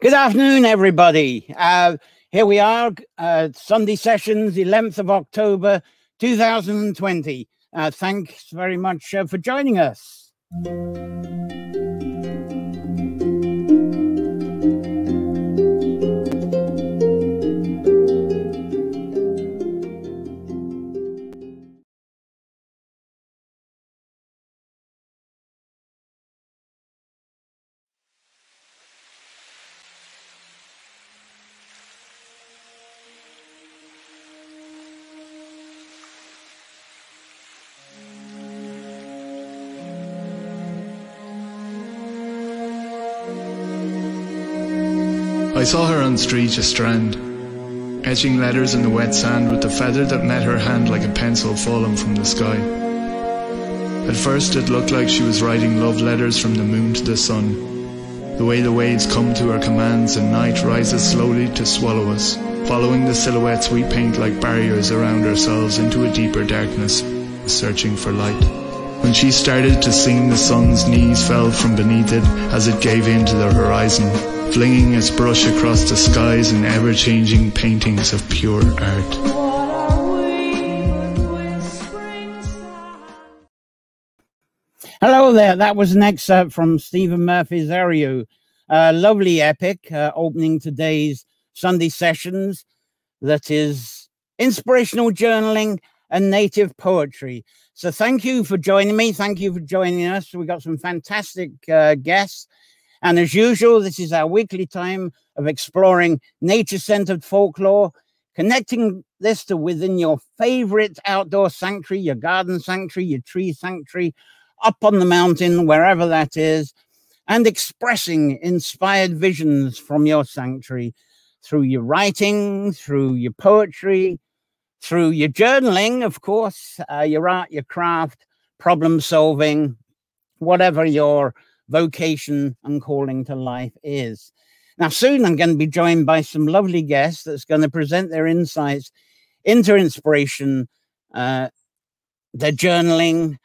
Good afternoon, everybody. Uh, here we are, uh, Sunday sessions, 11th of October, 2020. Uh, thanks very much uh, for joining us. Saw her on Streedagh Strand, etching letters in the wet sand with the feather that met her hand like a pencil fallen from the sky. At first it looked like she was writing love letters from the moon to the sun, the way the waves come to her commands and night rises slowly to swallow us, following the silhouettes we paint like barriers around ourselves into a deeper darkness, searching for light. When she started to sing, the sun's knees fell from beneath it as it gave in to the horizon, flinging its brush across the skies in ever-changing paintings of pure art. Hello there. That was an excerpt from Stephen Murphy's Eriu. A lovely epic uh, opening today's Sunday sessions that is inspirational journaling and native poetry. So thank you for joining me. Thank you for joining us. We got some fantastic uh, guests. And as usual, this is our weekly time of exploring nature centered folklore, connecting this to within your favorite outdoor sanctuary, your garden sanctuary, your tree sanctuary, up on the mountain, wherever that is, and expressing inspired visions from your sanctuary through your writing, through your poetry, through your journaling, of course, uh, your art, your craft, problem solving, whatever your vocation and calling to life is. Now, soon I'm going to be joined by some lovely guests that's going to present their insights into inspiration, uh, their journaling,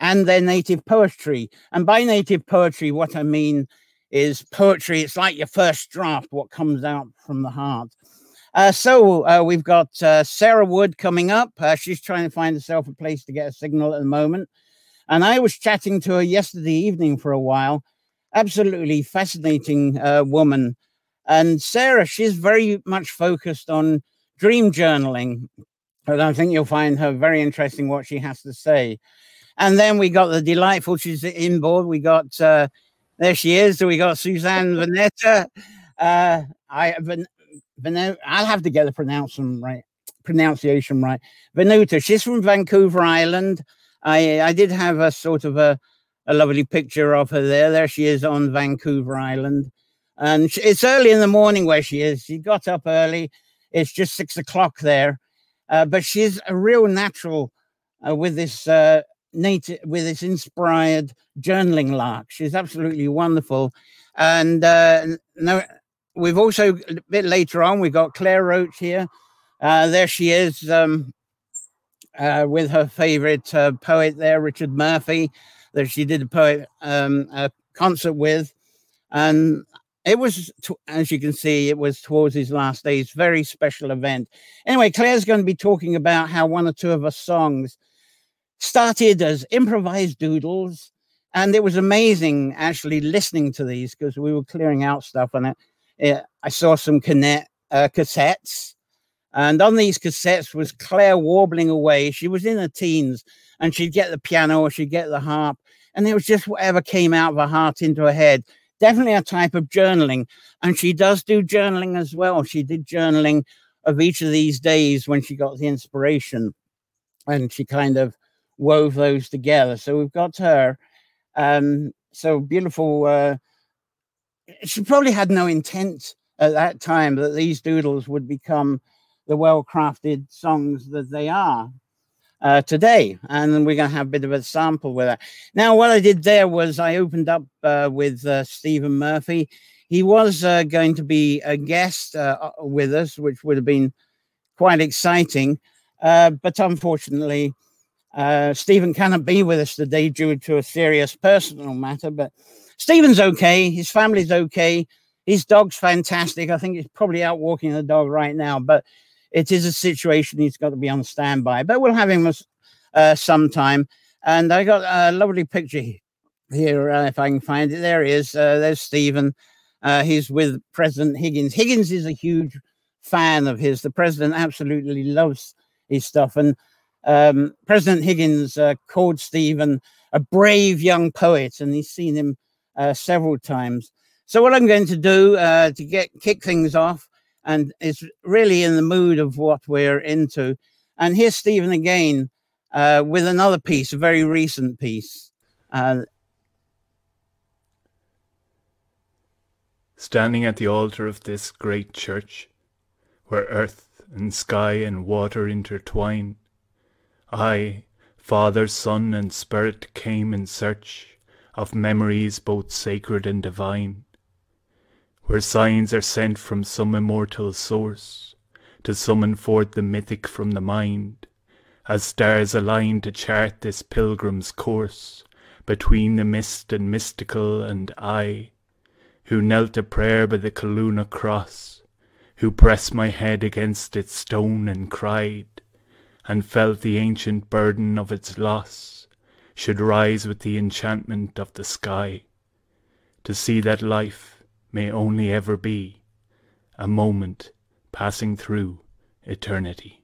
and their native poetry. And by native poetry, what I mean is poetry. It's like your first draft, what comes out from the heart. Uh, so uh, we've got uh, Sarah Wood coming up. Uh, she's trying to find herself a place to get a signal at the moment. And I was chatting to her yesterday evening for a while. Absolutely fascinating uh, woman. And Sarah, she's very much focused on dream journaling. And I think you'll find her very interesting what she has to say. And then we got the delightful, she's inboard. We got, uh, there she is. We got Suzanne Vanetta. Uh, I, Van, Van, I'll have to get the pronunciation right. Pronunciation right. Venuta. She's from Vancouver Island. I I did have a sort of a a lovely picture of her there. There she is on Vancouver Island, and it's early in the morning where she is. She got up early. It's just six o'clock there, uh, but she's a real natural uh, with this uh, native with this inspired journaling lark. She's absolutely wonderful, and uh, no, we've also a bit later on we've got Claire Roach here. Uh, there she is. Um, uh, with her favorite uh, poet there, Richard Murphy, that she did a poet um, a concert with, and it was, as you can see, it was towards his last days. Very special event. Anyway, Claire's going to be talking about how one or two of her songs started as improvised doodles, and it was amazing actually listening to these because we were clearing out stuff, and it, it, I saw some connect, uh, cassettes and on these cassettes was Claire warbling away. She was in her teens and she'd get the piano or she'd get the harp. And it was just whatever came out of her heart into her head. Definitely a type of journaling. And she does do journaling as well. She did journaling of each of these days when she got the inspiration. And she kind of wove those together. So we've got her. Um, so beautiful. Uh, she probably had no intent at that time that these doodles would become the well crafted songs that they are uh, today. And we're going to have a bit of a sample with that. Now, what I did there was I opened up uh, with uh, Stephen Murphy. He was uh, going to be a guest uh, uh, with us, which would have been quite exciting. but unfortunately, Stephen cannot be with us today due to a serious personal matter. But Stephen's okay. His family's okay. His dog's fantastic. I think he's probably out walking the dog right now, but it is a situation he's got to be on standby. But we'll have him uh, sometime. And I got a lovely picture here, uh, if I can find it. There he is. Uh, there's Stephen. Uh, he's with President Higgins. Higgins is a huge fan of his. The president absolutely loves his stuff. And um, President Higgins uh, called Stephen a brave young poet, and he's seen him uh, several times. So, what I'm going to do to get kick things off, and it's really in the mood of what we're into. And here's Stephen again uh, with another piece, a very recent piece. Uh, Standing at the altar of this great church, where earth and sky and water intertwine, I, Father, Son, and Spirit came in search of memories both sacred and divine, where signs are sent from some immortal source to summon forth the mythic from the mind as stars align to chart this pilgrim's course between the mist and mystical and I, who knelt a prayer by the Columba cross, who pressed my head against its stone and cried, and felt the ancient burden of its loss, should rise with the enchantment of the sky, to see that life may only ever be a moment passing through eternity.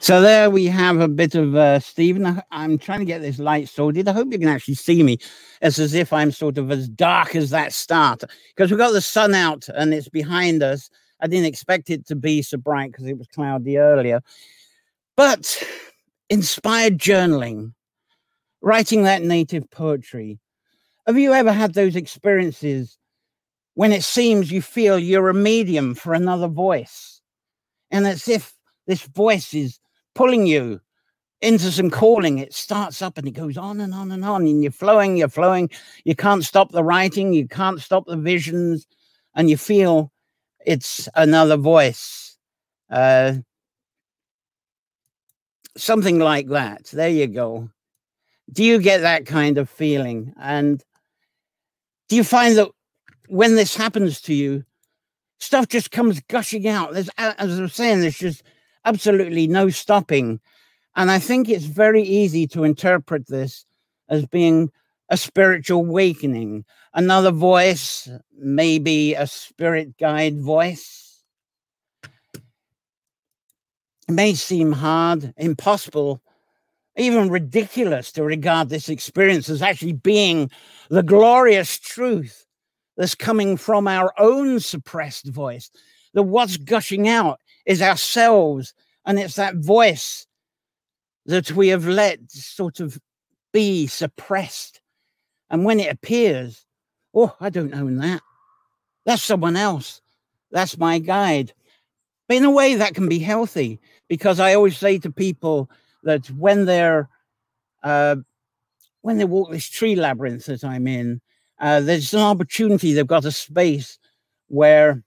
So there we have a bit of uh, Stephen. I'm trying to get this light sorted. I hope you can actually see me. It's as if I'm sort of as dark as that start because we've got the sun out and it's behind us. I didn't expect it to be so bright because it was cloudy earlier. But inspired journaling, writing that native poetry. Have you ever had those experiences when it seems you feel you're a medium for another voice? And it's if this voice is pulling you into some calling. It starts up and it goes on and on and on, and you're flowing, you're flowing. You can't stop the writing, you can't stop the visions, and you feel it's another voice. Uh, something like that. There you go. Do you get that kind of feeling? And do you find that when this happens to you, stuff just comes gushing out? There's, as I was saying, there's just absolutely no stopping. And I think it's very easy to interpret this as being a spiritual awakening, another voice, maybe a spirit guide voice. It may seem hard, impossible, even ridiculous to regard this experience as actually being the glorious truth that's coming from our own suppressed voice, that what's gushing out is ourselves. And it's that voice that we have let sort of be suppressed. And when it appears, oh, I don't own that. That's someone else. That's my guide. But in a way, that can be healthy because I always say to people that when they're uh, when they walk this tree labyrinth that I'm in, uh, there's an opportunity. They've got a space where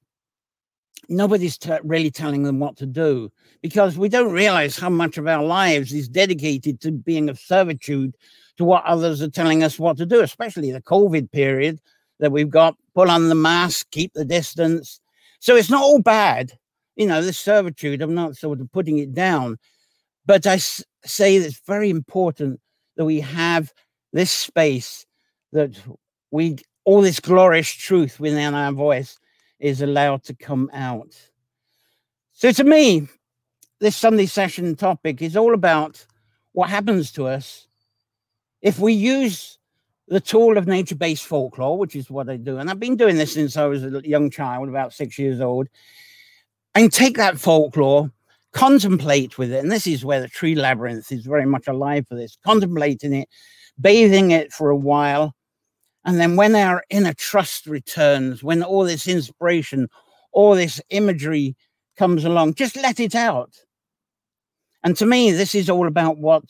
nobody's t- really telling them what to do because we don't realize how much of our lives is dedicated to being of servitude to what others are telling us what to do, especially the COVID period that we've got. Pull on the mask, keep the distance. So it's not all bad, you know, this servitude. I'm not sort of putting it down, but I s- say it's very important that we have this space that we all this glorious truth within our voice is allowed to come out. So, to me, this Sunday session topic is all about what happens to us if we use the tool of nature based folklore, which is what I do. And I've been doing this since I was a young child, about six years old, and take that folklore, contemplate with it. And this is where the tree labyrinth is very much alive for this contemplating it, bathing it for a while, and then when our inner trust returns, when all this inspiration, all this imagery comes along, just let it out. And to me, this is all about what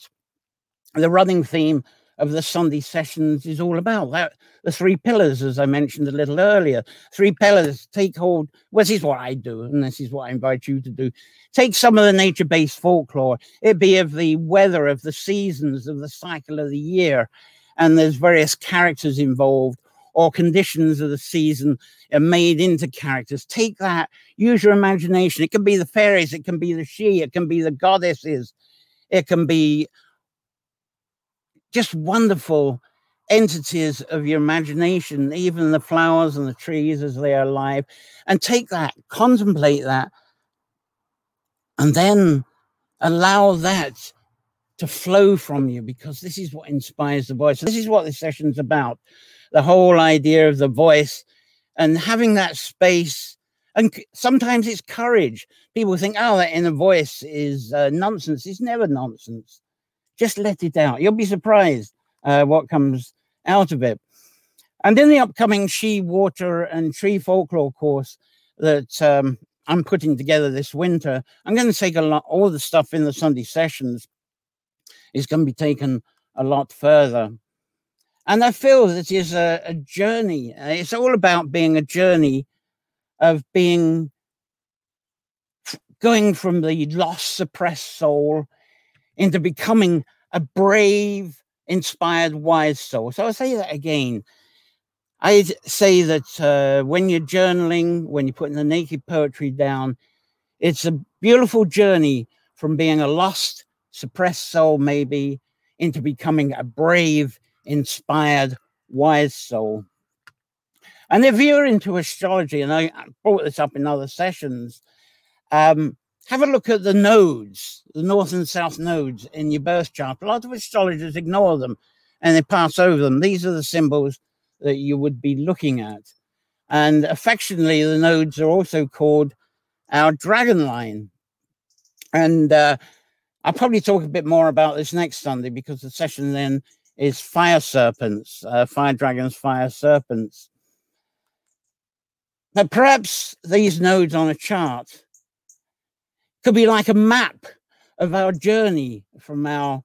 the running theme of the Sunday sessions is all about. That the three pillars, as I mentioned a little earlier, three pillars take hold. Well, this is what I do, and this is what I invite you to do. Take some of the nature-based folklore. It be of the weather, of the seasons, of the cycle of the year, and there's various characters involved or conditions of the season are made into characters. Take that, use your imagination. It can be the fairies, it can be the Sidhe, it can be the goddesses, it can be just wonderful entities of your imagination, even the flowers and the trees as they are alive, and take that, contemplate that, and then allow that to flow from you because this is what inspires the voice. This is what this session's about the whole idea of the voice and having that space. And sometimes it's courage. People think, oh, that inner voice is uh, nonsense. It's never nonsense. Just let it out. You'll be surprised uh, what comes out of it. And in the upcoming She, Water, and Tree Folklore course that um, I'm putting together this winter, I'm going to take a lot, all the stuff in the Sunday sessions is going to be taken a lot further. And I feel that is a, a journey. It's all about being a journey of being going from the lost, suppressed soul into becoming a brave, inspired, wise soul. So I'll say that again. I say that uh, when you're journaling, when you're putting the naked poetry down, it's a beautiful journey from being a lost, suppressed soul, maybe, into becoming a brave, inspired, wise soul. And if you're into astrology, and I brought this up in other sessions, um, have a look at the nodes, the north and south nodes in your birth chart. A lot of astrologers ignore them and they pass over them. These are the symbols that you would be looking at. And affectionately, the nodes are also called our dragon line. And uh, I'll probably talk a bit more about this next Sunday because the session then is fire serpents, uh, fire dragons, fire serpents. But perhaps these nodes on a chart could be like a map of our journey from our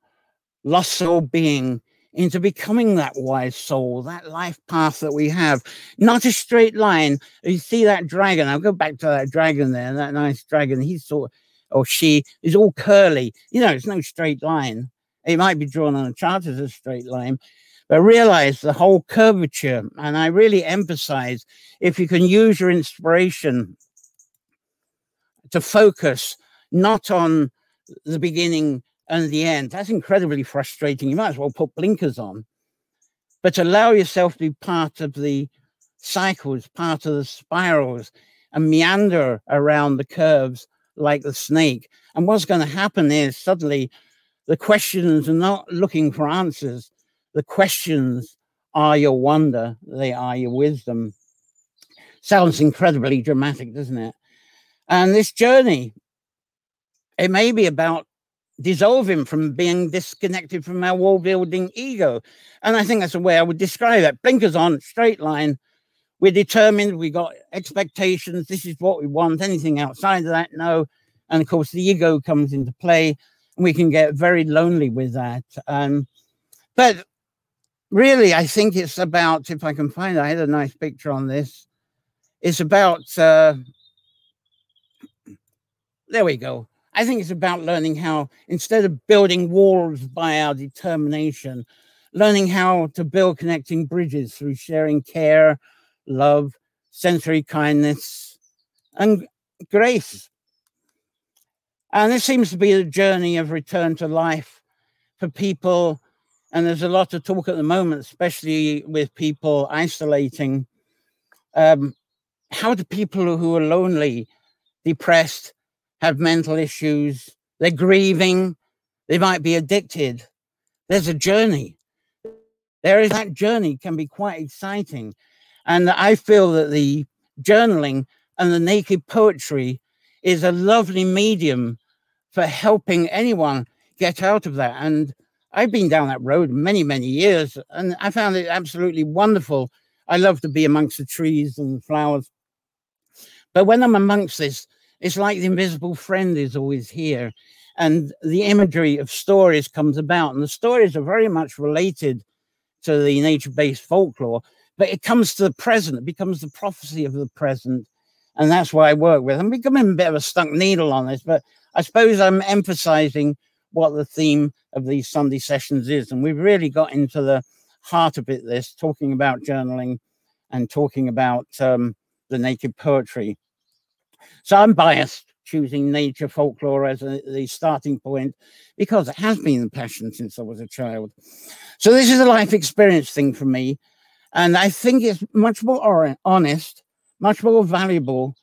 lost soul being into becoming that wise soul, that life path that we have. Not a straight line. You see that dragon. I'll go back to that dragon there, that nice dragon. He's sort or she is all curly. You know, it's no straight line. It might be drawn on a chart as a straight line, but realize the whole curvature. And I really emphasize if you can use your inspiration to focus not on the beginning and the end, that's incredibly frustrating. You might as well put blinkers on, but allow yourself to be part of the cycles, part of the spirals, and meander around the curves like the snake. And what's going to happen is suddenly the questions are not looking for answers. The questions are your wonder, they are your wisdom. Sounds incredibly dramatic, doesn't it? And this journey, it may be about dissolving from being disconnected from our wall building ego. And I think that's the way I would describe it. Blinkers on, straight line. We're determined, we got expectations, this is what we want. Anything outside of that, no. And of course, the ego comes into play we can get very lonely with that. Um, but really, I think it's about, if I can find I had a nice picture on this. It's about, uh, there we go. I think it's about learning how, instead of building walls by our determination, learning how to build connecting bridges through sharing care, love, sensory kindness, and grace. And this seems to be the journey of return to life for people. And there's a lot of talk at the moment, especially with people isolating. Um, how do people who are lonely, depressed, have mental issues, they're grieving, they might be addicted? There's a journey. There is that journey can be quite exciting. And I feel that the journaling and the naked poetry is a lovely medium for helping anyone get out of that. And I've been down that road many, many years, and I found it absolutely wonderful. I love to be amongst the trees and flowers. But when I'm amongst this, it's like the invisible friend is always here. and the imagery of stories comes about. And the stories are very much related to the nature based folklore, but it comes to the present, it becomes the prophecy of the present. And that's what I work with. I'm becoming a bit of a stuck needle on this, but I suppose I'm emphasizing what the theme of these Sunday sessions is. And we've really got into the heart of it, this talking about journaling and talking about um, the native poetry. So I'm biased choosing nature folklore as a, the starting point because it has been a passion since I was a child. So this is a life experience thing for me. And I think it's much more honest, much more valuable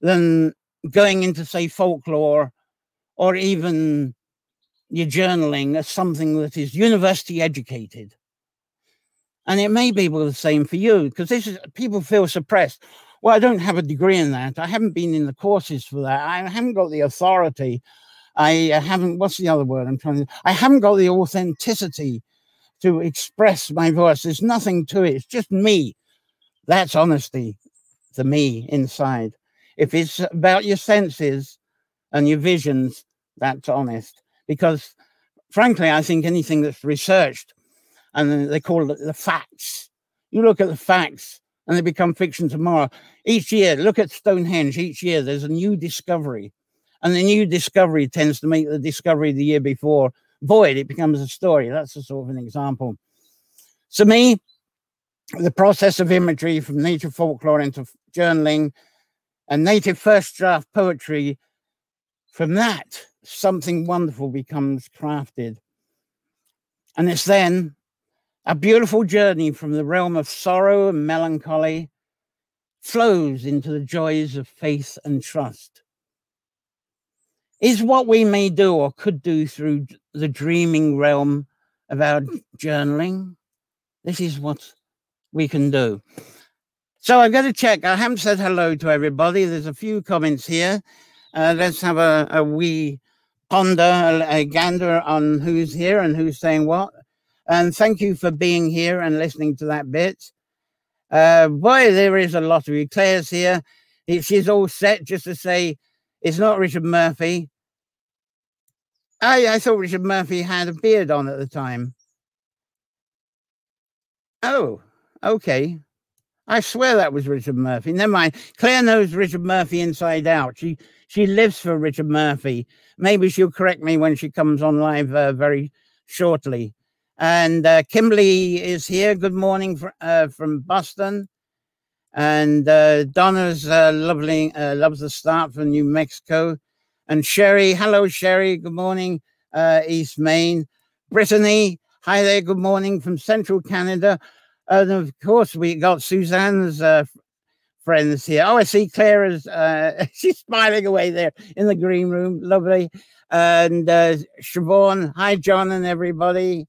than going into, say, folklore or even your journaling as something that is university educated. And it may be the same for you because this is people feel suppressed. Well, I don't have a degree in that. I haven't been in the courses for that. I haven't got the authority. I uh, haven't, what's the other word I'm trying to, I haven't got the authenticity to express my voice. There's nothing to it. It's just me. That's honesty, the me inside. If it's about your senses and your visions, that's honest. Because frankly, I think anything that's researched and they call it the facts. You look at the facts and they become fiction tomorrow. Each year, look at Stonehenge. Each year, there's a new discovery. And the new discovery tends to make the discovery the year before void. It becomes a story. That's a sort of an example. So, me, the process of imagery from native folklore into journaling and native first draft poetry, from that, something wonderful becomes crafted. And it's then a beautiful journey from the realm of sorrow and melancholy flows into the joys of faith and trust. Is what we may do or could do through the dreaming realm of our journaling. This is what we can do. So I've got to check. I haven't said hello to everybody. There's a few comments here. Uh, let's have a, a wee ponder, a, a gander on who's here and who's saying what. And thank you for being here and listening to that bit. Uh, boy, there is a lot of you. Claire's here. She's all set just to say it's not Richard Murphy. I, I thought Richard Murphy had a beard on at the time. Oh, okay. I swear that was Richard Murphy. Never mind. Claire knows Richard Murphy inside out. She she lives for Richard Murphy. Maybe she'll correct me when she comes on live uh, very shortly. And uh, Kimberly is here. Good morning uh, from Boston. And uh, Donna's uh, lovely, uh, loves the start from New Mexico. And Sherry, hello, Sherry. Good morning, uh, East Maine. Brittany, hi there. Good morning from Central Canada. And of course, we got Suzanne's friends here. Oh, I see Claire uh, she's smiling away there in the green room. Lovely. And uh, Siobhan, hi, John and everybody.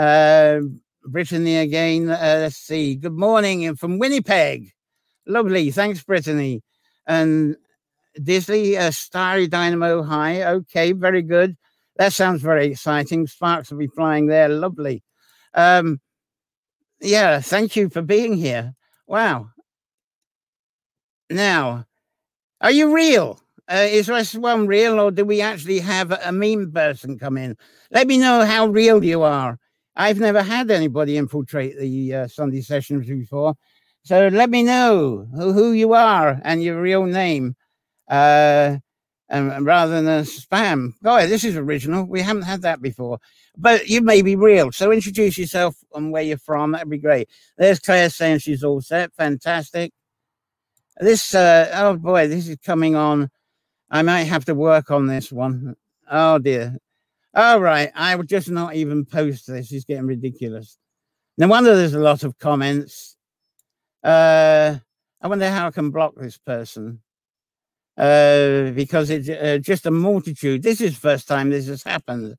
Uh, Brittany again. Uh, let's see. Good morning from Winnipeg. Lovely. Thanks, Brittany. And Disley, uh, Starry Dynamo High. Okay, very good. That sounds very exciting. Sparks will be flying there. Lovely. Um, yeah, thank you for being here. Wow. Now, are you real? Uh, is this one real, or do we actually have a meme person come in? Let me know how real you are. I've never had anybody infiltrate the uh, Sunday sessions before. So let me know who, who you are and your real name uh, and, rather than a spam. Oh, this is original. We haven't had that before. But you may be real. So introduce yourself and where you're from. That'd be great. There's Claire saying she's all set. Fantastic. This, uh, oh boy, this is coming on. I might have to work on this one. Oh dear. All right, I will just not even post this. It's getting ridiculous. No wonder there's a lot of comments. Uh, I wonder how I can block this person. Uh, because it's uh, just a multitude. This is first time this has happened.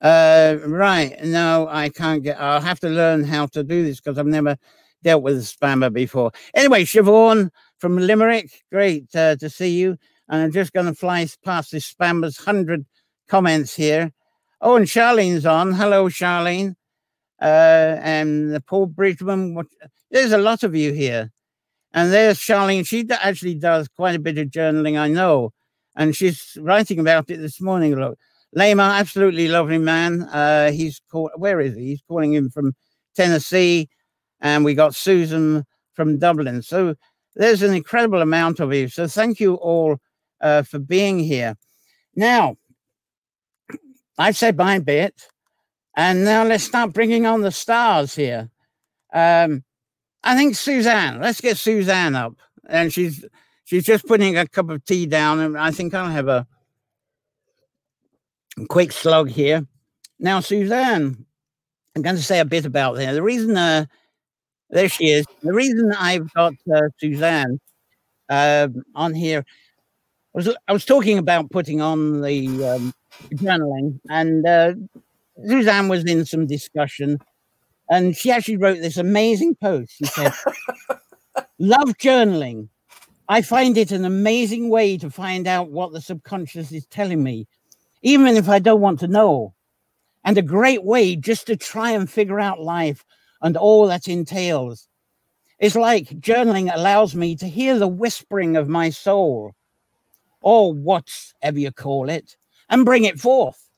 Uh, right. No, I can't get, I'll have to learn how to do this because I've never dealt with a spammer before. Anyway, Siobhan from Limerick, great uh, to see you. And I'm just going to fly past this spammer's 100 comments here. Oh, and Charlene's on. Hello, Charlene. Uh, and Paul Bridgman. What, there's a lot of you here. And there's Charlene. She actually does quite a bit of journaling, I know. and she's writing about it this morning. Look, Lema, absolutely lovely man. Uh, he's called. Where is he? He's calling him from Tennessee, and we got Susan from Dublin. So there's an incredible amount of you. So thank you all uh, for being here. Now, I've said my bit, and now let's start bringing on the stars here. Um, I think Suzanne. Let's get Suzanne up, and she's she's just putting a cup of tea down, and I think I'll have a quick slug here. Now, Suzanne, I'm going to say a bit about her. The reason, uh, there she is. The reason I've got uh, Suzanne uh, on here was I was talking about putting on the um, journaling, and uh, Suzanne was in some discussion, and she actually wrote this amazing post. She said, "Love journaling. I find it an amazing way to find out what the subconscious is telling me, even if I don't want to know, and a great way just to try and figure out life and all that entails." It's like journaling allows me to hear the whispering of my soul or whatever you call it, and bring it forth.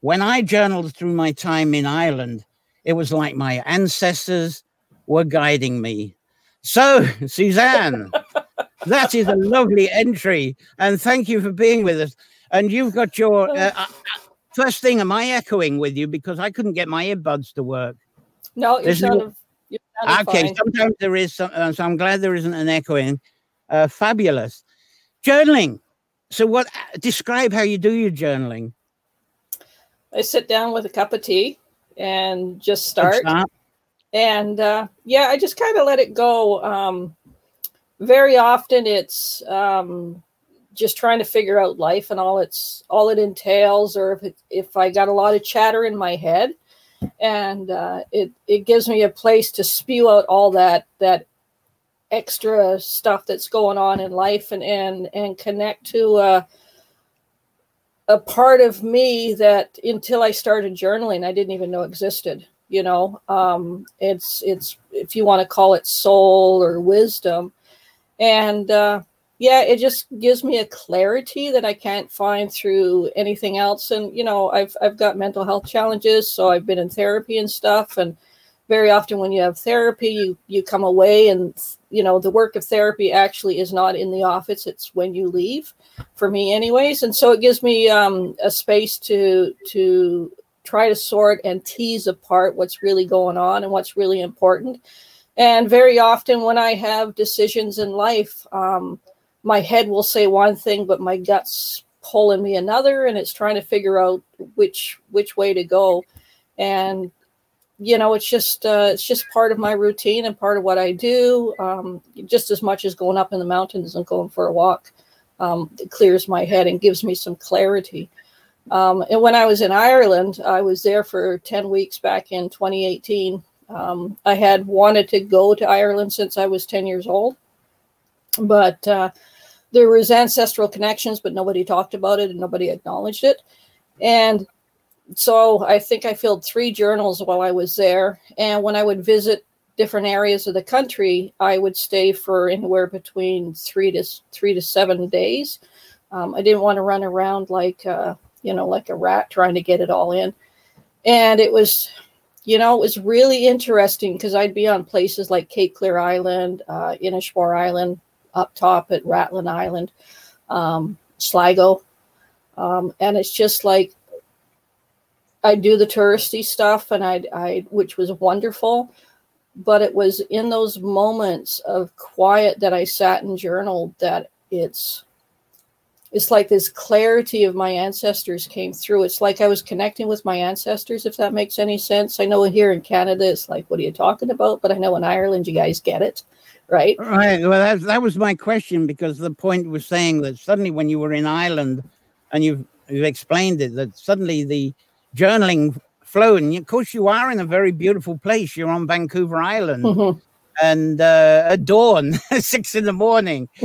When I journaled through my time in Ireland, it was like my ancestors were guiding me. So, Suzanne, that is a lovely entry, and thank you for being with us. And you've got your uh, uh, first thing. Am I echoing with you because I couldn't get my earbuds to work? No, you're sound of, okay. fine. Sometimes there is, some, uh, so I'm glad there isn't an echoing. Uh, fabulous journaling. So, what? Describe how you do your journaling. I sit down with a cup of tea and just start. start. And uh, yeah, I just kind of let it go. Um, very often, it's um, just trying to figure out life and all its all it entails, or if it, if I got a lot of chatter in my head, and uh, it it gives me a place to spew out all that that extra stuff that's going on in life and and and connect to uh, a part of me that until I started journaling I didn't even know existed you know? Um it's it's if you want to call it soul or wisdom. And uh yeah it just gives me a clarity that i can't find through anything else. And you know i've i've got mental health challenges so i've been in therapy and stuff and very often when you have therapy you you come away and you know the work of therapy actually is not in the office it's when you leave for me anyways. And so it gives me um, a space to to try to sort and tease apart what's really going on and what's really important. And very often when i have decisions in life um, my head will say one thing but my guts pulling me another and it's trying to figure out which which way to go. And you know it's just uh, it's just part of my routine and part of what i do um, just as much as going up in the mountains and going for a walk um, it clears my head and gives me some clarity. Um, and when i was in ireland i was there for 10 weeks back in 2018 um, i had wanted to go to ireland since i was 10 years old but uh, there was ancestral connections but nobody talked about it and nobody acknowledged it. And so I think I filled three journals while I was there. And when I would visit different areas of the country, I would stay for anywhere between three to three to seven days. Um, I didn't want to run around like uh, you know like a rat trying to get it all in. And it was, you know, it was really interesting because I'd be on places like Cape Clear Island, uh, Inishmore Island, up top at Rathlin Island, um, Sligo, um, and it's just like I do the touristy stuff, and I, I, which was wonderful. But it was in those moments of quiet that I sat and journaled that it's, it's like this clarity of my ancestors came through. It's like I was connecting with my ancestors, if that makes any sense. I know here in Canada, it's like, what are you talking about? But I know in Ireland, you guys get it, right? Right. Well, that, that was my question because the point was saying that suddenly when you were in Ireland and you've, you've explained it, that suddenly the journaling flowed. And of course, you are in a very beautiful place. You're on Vancouver Island. Mhm. And uh, at dawn, six in the morning.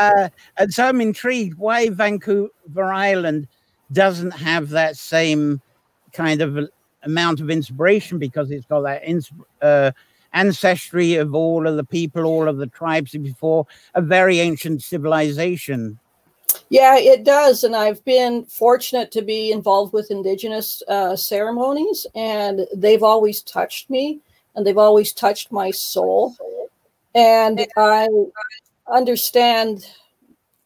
Uh, and so I'm intrigued why Vancouver Island doesn't have that same kind of amount of inspiration because it's got that ins- uh, ancestry of all of the people, all of the tribes before, a very ancient civilization. Yeah, it does. And I've been fortunate to be involved with Indigenous uh, ceremonies, and they've always touched me and they've always touched my soul. And I understand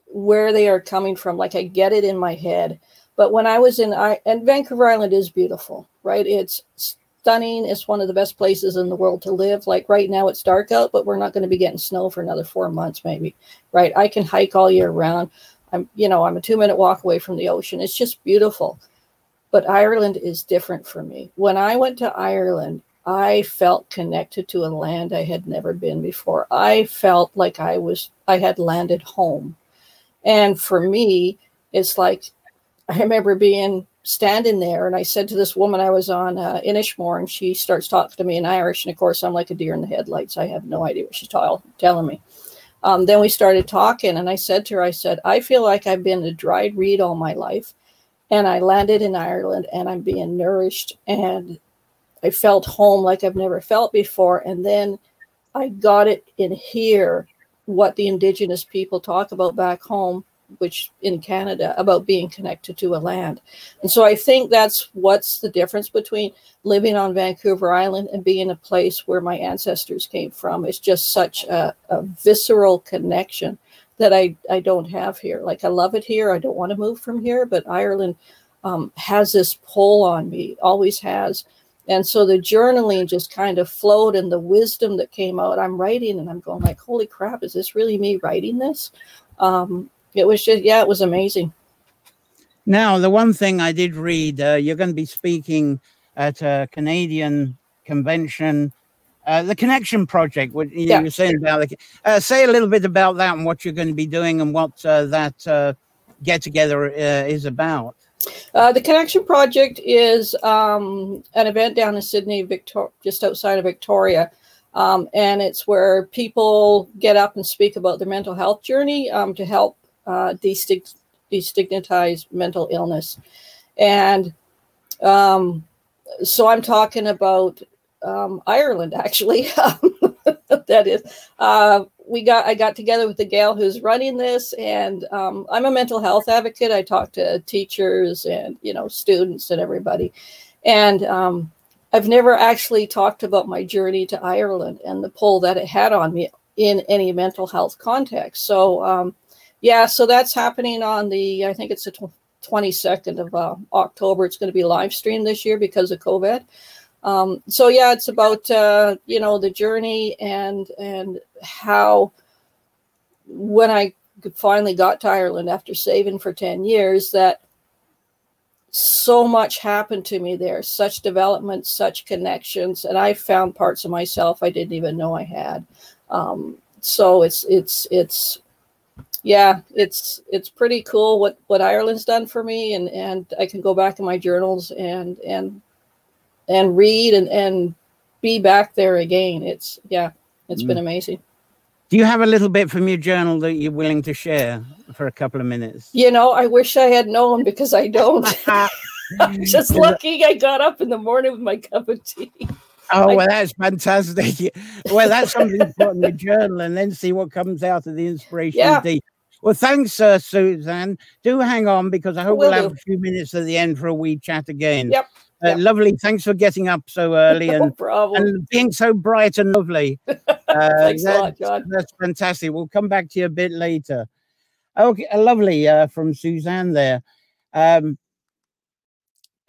where they are coming from. Like I get it in my head. But when I was in, I, and Vancouver Island is beautiful, right? It's stunning. It's one of the best places in the world to live. Like right now, it's dark out, but we're not going to be getting snow for another four months, maybe, right? I can hike all year round. I'm, you know, I'm a two minute walk away from the ocean. It's just beautiful. But Ireland is different for me. When I went to Ireland, I felt connected to a land I had never been before. I felt like I was, I had landed home. And for me, it's like, I remember being standing there and I said to this woman I was on uh, Inishmore and she starts talking to me in Irish. And of course, I'm like a deer in the headlights. I have no idea what she's t- telling me. Um, then we started talking, and I said to her, I said, I feel like I've been a dried reed all my life. And I landed in Ireland and I'm being nourished and I felt home like I've never felt before. And then I got it in here what the Indigenous people talk about back home which in Canada about being connected to a land. And so I think that's what's the difference between living on Vancouver Island and being a place where my ancestors came from. It's just such a, a visceral connection that I, I don't have here. Like I love it here. I don't want to move from here, but Ireland um, has this pull on me, always has. And so the journaling just kind of flowed and the wisdom that came out. I'm writing and I'm going like, holy crap, is this really me writing this? Um, it was just yeah it was amazing. Now the one thing i did read uh, you're going to be speaking at a canadian convention uh, the connection project what you, yeah. were saying about the, uh, say a little bit about that and what you're going to be doing and what uh, that uh, get together uh, is about. The connection project is um, an event down in Sidney Victor- just outside of victoria. Um, and it's where people get up and speak about their mental health journey um, to help uh, destigmatize mental illness. And um, so I'm talking about um, Ireland, actually. that is, uh, we got I got together with the gal who's running this, and um, I'm a mental health advocate. I talk to teachers and you know students and everybody, and um, I've never actually talked about my journey to Ireland and the pull that it had on me in any mental health context. So um, yeah, so that's happening on the, I think it's the 22nd of uh, October. It's going to be live streamed this year because of COVID. Um, so yeah, it's about uh, you know the journey and and how when I finally got to Ireland after saving for 10 years that so much happened to me there such development such connections and i found parts of myself i didn't even know i had um, so it's it's it's yeah, it's it's pretty cool what what Ireland's done for me, and and I can go back in my journals and and and read and and be back there again. It's yeah, it's mm. been amazing. Do you have a little bit from your journal that you're willing to share for a couple of minutes? You know, I wish I had known because I don't. I'm just lucky I got up in the morning with my cup of tea. Oh, well, that's fantastic. Well, that's something to put in the journal and then see what comes out of the inspiration. Yeah. Well, thanks, uh, Suzanne. Do hang on because I hope we'll, we'll have a few minutes at the end for a wee chat again. Yep. Uh, yep. Lovely. Thanks for getting up so early and, no and being so bright and lovely. Uh, Thanks that, a lot, John. That's fantastic. We'll come back to you a bit later. Okay, uh, lovely uh, from Suzanne there. Um,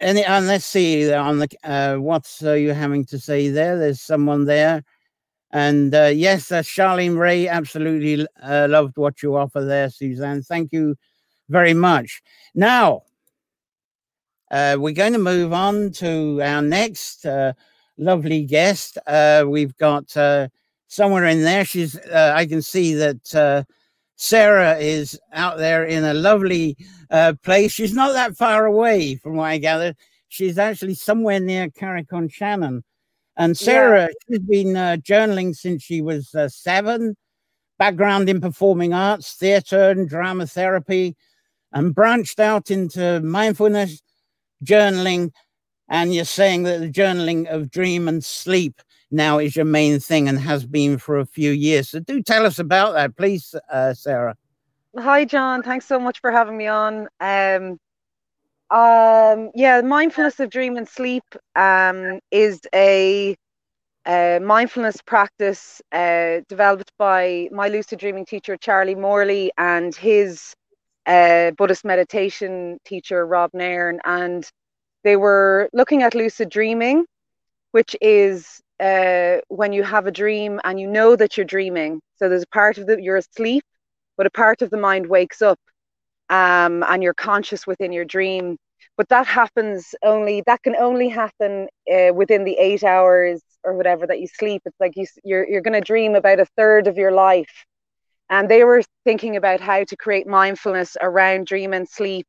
and, and let's see on the uh, what's uh, you having to say there. There's someone there. And uh, yes, uh, Charlene Ray absolutely uh, loved what you offer there, Suzanne. Thank you very much. Now, uh, we're going to move on to our next uh, lovely guest. Uh, we've got somewhere in there. She's. I can see that Sarah is out there in a lovely place. She's not that far away, from what I gather. She's actually somewhere near Carrick-on-Shannon and Sarah, yeah. she's been uh, journaling since she was uh, seven, background in performing arts, theater, and drama therapy, and branched out into mindfulness, journaling. And you're saying that the journaling of dream and sleep now is your main thing and has been for a few years. So do tell us about that, please, uh, Sarah. Hi, John. Thanks so much for having me on. Um, um, yeah, mindfulness of dream and sleep um, is a, a, mindfulness practice uh, developed by my lucid dreaming teacher Charlie Morley and his uh, Buddhist meditation teacher Rob Nairn, and they were looking at lucid dreaming, which is uh, when you have a dream and you know that you're dreaming. So there's a part of the you're asleep, but a part of the mind wakes up um, and you're conscious within your dream. But that happens only, that can only happen uh, within the eight hours or whatever that you sleep. It's like you, you're, you're going to dream about a third of your life. And they were thinking about how to create mindfulness around dream and sleep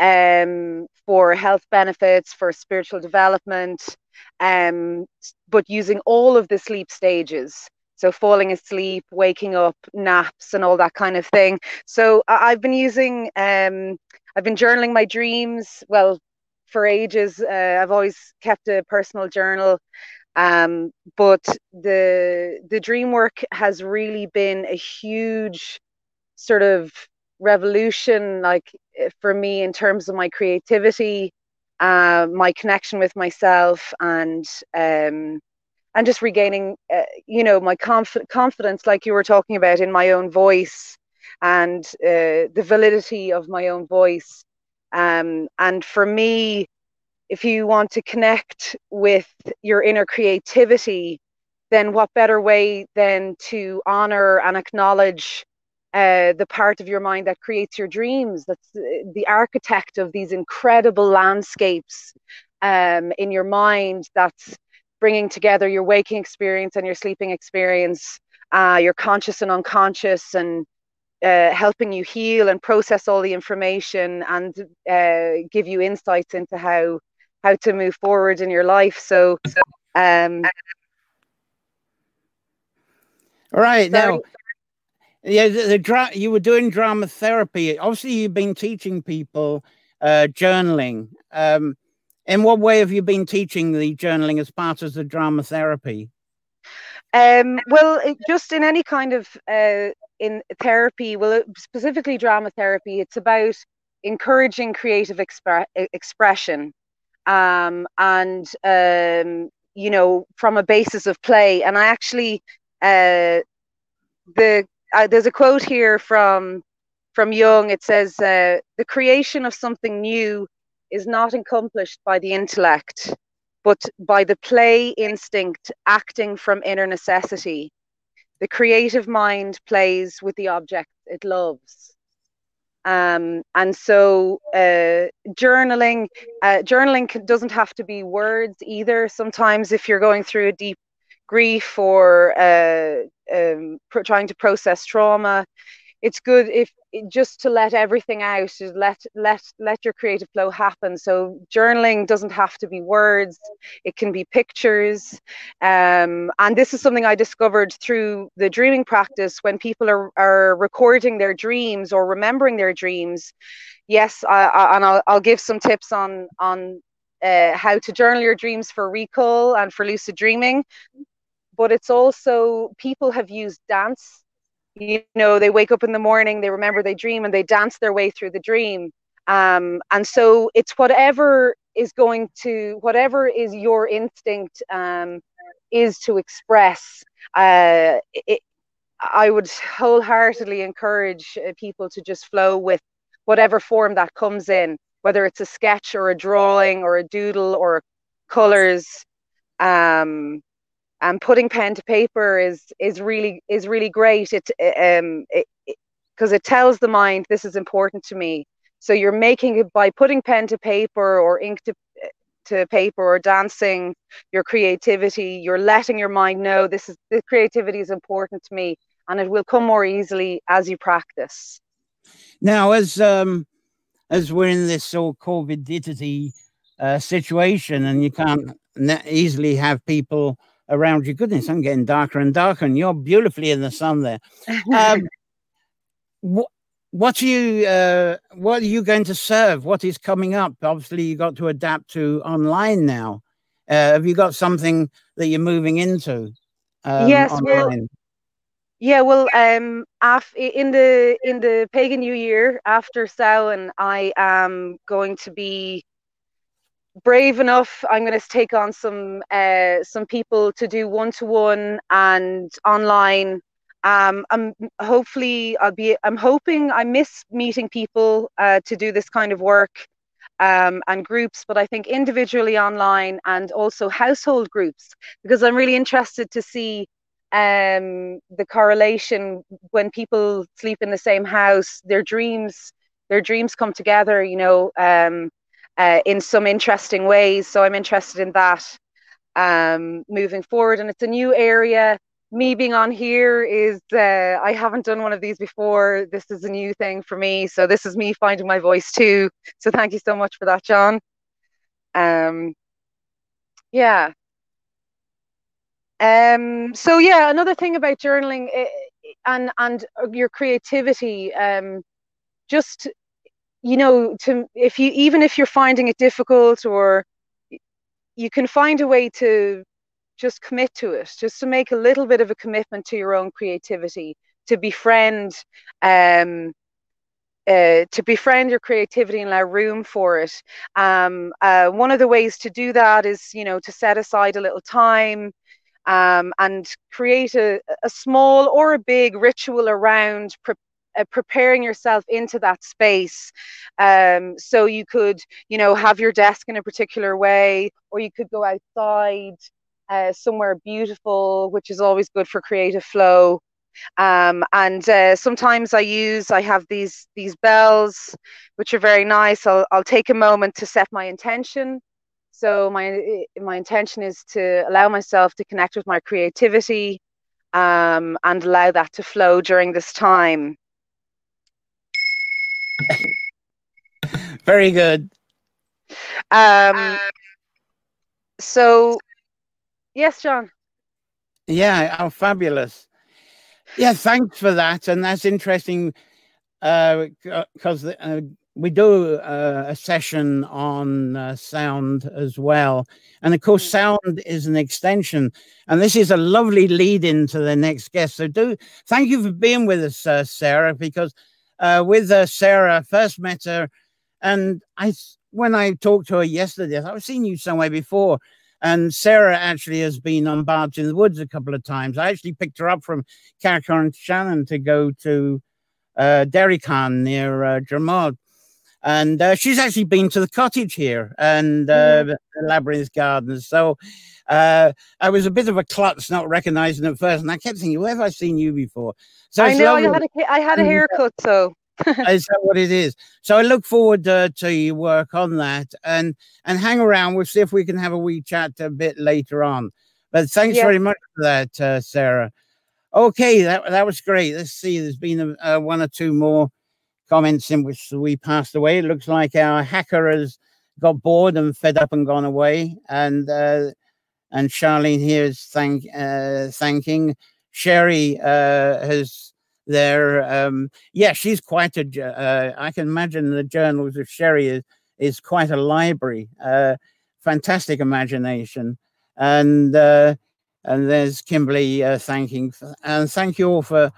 um, for health benefits, for spiritual development, um, but using all of the sleep stages so falling asleep waking up naps and all that kind of thing. So i've been using um, i've been journaling my dreams well for ages. Uh, i've always kept a personal journal. Um, but the the dream work has really been a huge sort of revolution like eh, for me in terms of my creativity uh, my connection with myself and um, and just regaining, uh, you know, my conf- confidence, like you were talking about, in my own voice and uh, the validity of my own voice. Um, and for me, if you want to connect with your inner creativity, then what better way than to honor and acknowledge uh, the part of your mind that creates your dreams? That's the architect of these incredible landscapes um, in your mind. That's bringing together your waking experience and your sleeping experience, uh, your conscious and unconscious, and uh, helping you heal and process all the information and uh, give you insights into how how to move forward in your life. So, um, all right sorry. now. Yeah, the, the dra- you were doing drama therapy. Obviously, you've been teaching people uh, journaling. Um, in what way have you been teaching the journaling as part of the drama therapy? Um, well, just in any kind of uh, in therapy, well, specifically drama therapy, it's about encouraging creative expre- expression, um, and um, you know, from a basis of play. And I actually, uh, the uh, there's a quote here from from Jung. It says, uh, "The creation of something new is not accomplished by the intellect, but by the play instinct acting from inner necessity. The creative mind plays with the object it loves. Um, and so uh, journaling, uh, journaling doesn't have to be words either. Sometimes, if you're going through a deep grief or uh, um, trying to process trauma, it's good if just to let everything out let let let your creative flow happen. So journaling doesn't have to be words it can be pictures. Um, and this is something i discovered through the dreaming practice. When people are, are recording their dreams or remembering their dreams yes I, I, and I'll, I'll give some tips on on uh, how to journal your dreams for recall and for lucid dreaming. But it's also people have used dance you know they wake up in the morning they remember they dream and they dance their way through the dream. Um, and so it's whatever is going to whatever is your instinct um, is to express uh, it, i would wholeheartedly encourage uh, people to just flow with whatever form that comes in whether it's a sketch or a drawing or a doodle or colors. Um, and putting pen to paper is is really is really great. It um because it, it, tells the mind this is important to me. So you're making it by putting pen to paper or ink to to paper or dancing your creativity you're letting your mind know this is the creativity is important to me and it will come more easily as you practice. Now as um as we're in this of covid uh, situation and you can't easily have people around you. Goodness, I'm getting darker and darker, and you're beautifully in the sun there. Um, what, what are you uh, what are you going to serve? What is coming up? Obviously, you got to adapt to online now. Uh, have you got something that you're moving into? Um, yes, online? well, Yeah, well, um, af- in the in the pagan New Year after Samhain, I am going to be brave enough. I'm going to take on some uh, some people to do one to one and online. Um, I'm hopefully I'll be. I'm hoping I miss meeting people uh, to do this kind of work um, and groups, but I think individually online and also household groups because I'm really interested to see um, the correlation when people sleep in the same house, their dreams, their dreams come together, you know, um, uh, in some interesting ways. So I'm interested in that um, moving forward, and it's a new area. Me being on here is uh, I haven't done one of these before. This is a new thing for me, so this is me finding my voice too. So thank you so much for that, John. Um, yeah, um, so yeah, another thing about journaling eh, and and your creativity, um, just you know, to if you even if you're finding it difficult or you can find a way to just commit to it, just to make a little bit of a commitment to your own creativity, to befriend um, uh, to befriend your creativity and allow room for it. Um, uh, one of the ways to do that is, you know, to set aside a little time um, and create a, a small or a big ritual around pre- uh, preparing yourself into that space. Um, so you could, you know, have your desk in a particular way, or you could go outside uh, somewhere beautiful, which is always good for creative flow. Um, and uh, sometimes I use, I have these these bells, which are very nice. I'll, I'll take a moment to set my intention so my my intention is to allow myself to connect with my creativity um, and allow that to flow during this time. Very good. Um, so, yes, John. Yeah, how fabulous. Yeah, thanks for that. And that's interesting because uh, uh, we do uh, a session on uh, sound as well. And of course, mm. sound is an extension. And this is a lovely lead in to the next guest. So, do thank you for being with us, uh, Sarah, because uh, with uh, Sarah, I first met her. And I, when I talked to her yesterday, I've seen you somewhere before. And Sarah actually has been on Bards in the Woods a couple of times. I actually picked her up from Carrick-on-Shannon to go to uh, Derrycarne near uh, Dromod and uh, she's actually been to the cottage here and uh, mm. Labyrinth Gardens. So uh, I was a bit of a klutz not recognizing at first, and I kept thinking, where have I seen you before? So I know I had, a, I had a haircut, so. is that what it is? So I look forward uh, to your work on that, and and hang around. We'll see if we can have a wee chat a bit later on. But thanks yeah. very much for that, uh, Sarah. Okay, that that was great. Let's see. There's been a, uh, one or two more comments in which we passed away. It looks like our hacker has got bored and fed up and gone away. And uh, and Charlene here is thank uh, thanking Sherry uh, has there. Um, yeah, she's quite a. Uh, I can imagine the journals of Sherry is is quite a library. Uh, fantastic imagination, and uh, and there's Kimberly uh, thanking and thank you all for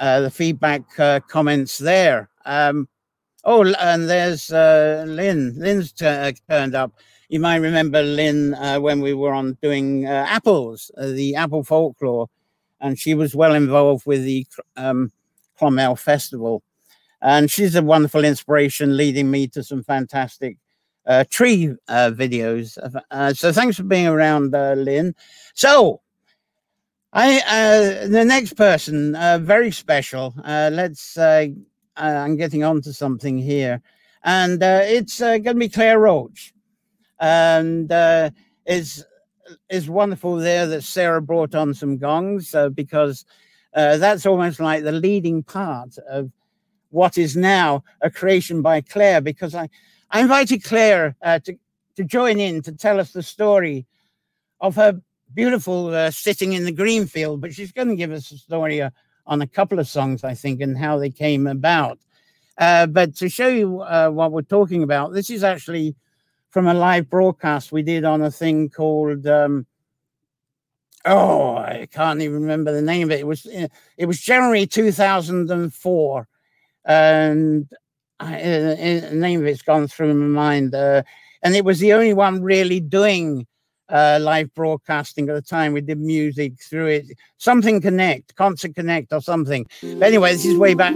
uh, the feedback uh, comments there. Um, oh, and there's Lynn. Lynn's t- turned up. You might remember Lynn when we were on doing apples, the apple folklore, and she was well involved with the um, Festival. And she's a wonderful inspiration, leading me to some fantastic tree videos. so thanks for being around, Lynn. So I uh, the next person, uh, very special. Uh, let's. Uh, uh, I'm getting on to something here, and uh, it's going to be Claire Roach, and it's it's wonderful there that Sarah brought on some gongs because that's almost like the leading part of what is now a creation by Claire. Because I I invited Claire to to join in to tell us the story of her beautiful uh, sitting in the green field, but she's going to give us a story uh, on a couple of songs, I think, and how they came about. Uh, but to show you uh, what we're talking about, this is actually from a live broadcast we did on a thing called um, oh, I can't even remember the name of it. It was uh, it was January 2004, and I, uh, the name of it's gone through my mind. Uh, and it was the only one really doing uh, live broadcasting at the time. We did music through it, something Connect, Concert Connect, or something. But anyway, this is way back.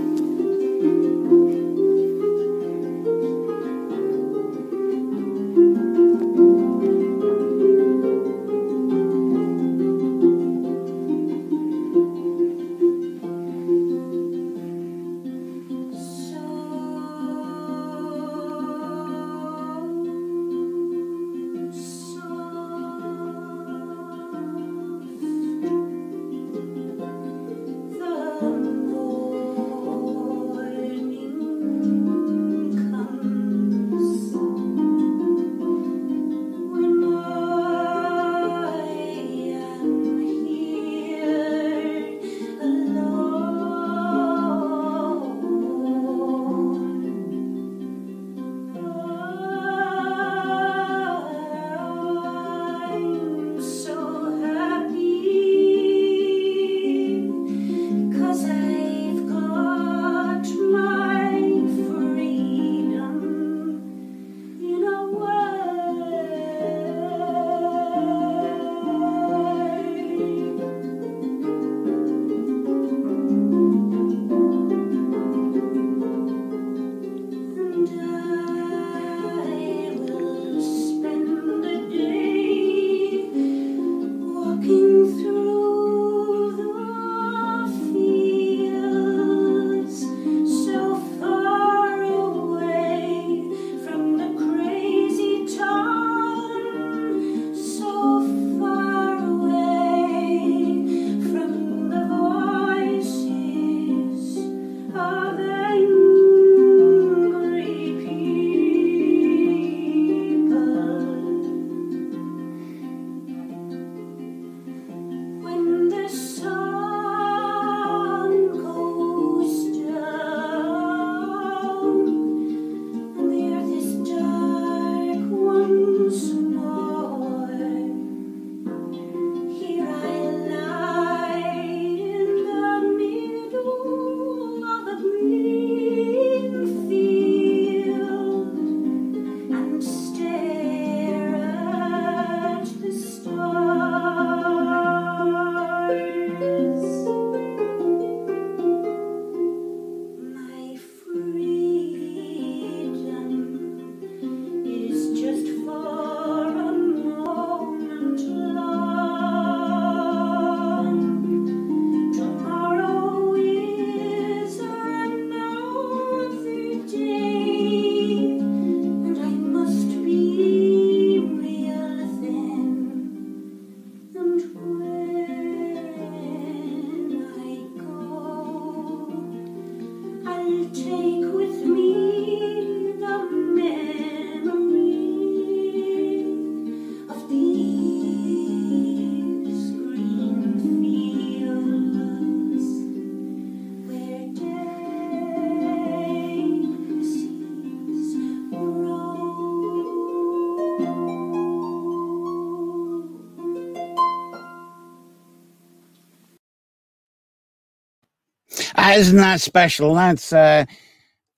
Isn't that special? That's uh,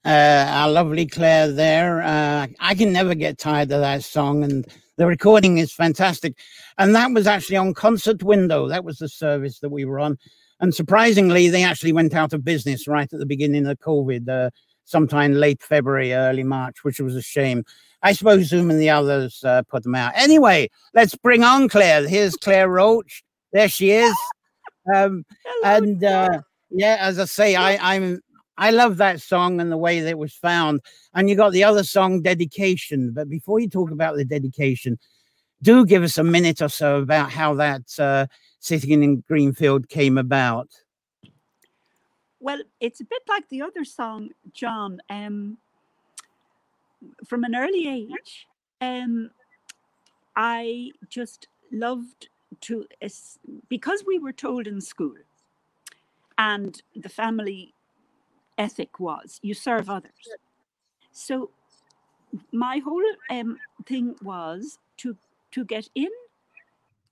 uh, our lovely Claire there. Uh, I can never get tired of that song, and the recording is fantastic. And that was actually on Concert Window. That was the service that we were on. And surprisingly, they actually went out of business right at the beginning of COVID, uh, sometime late February, early March, which was a shame. I suppose Zoom and the others uh, put them out. Anyway, let's bring on Claire. Here's Claire Roach. There she is. Um, and uh, yeah, as I say, I, I'm I love that song and the way that it was found. And you got the other song, Dedication. But before you talk about the dedication, do give us a minute or so about how that uh, sitting in Greenfield came about. Well, it's a bit like the other song, John. Um, from an early age, um, I just loved to, because we were told in school and the family ethic was you serve others. So my whole um, thing was to to get in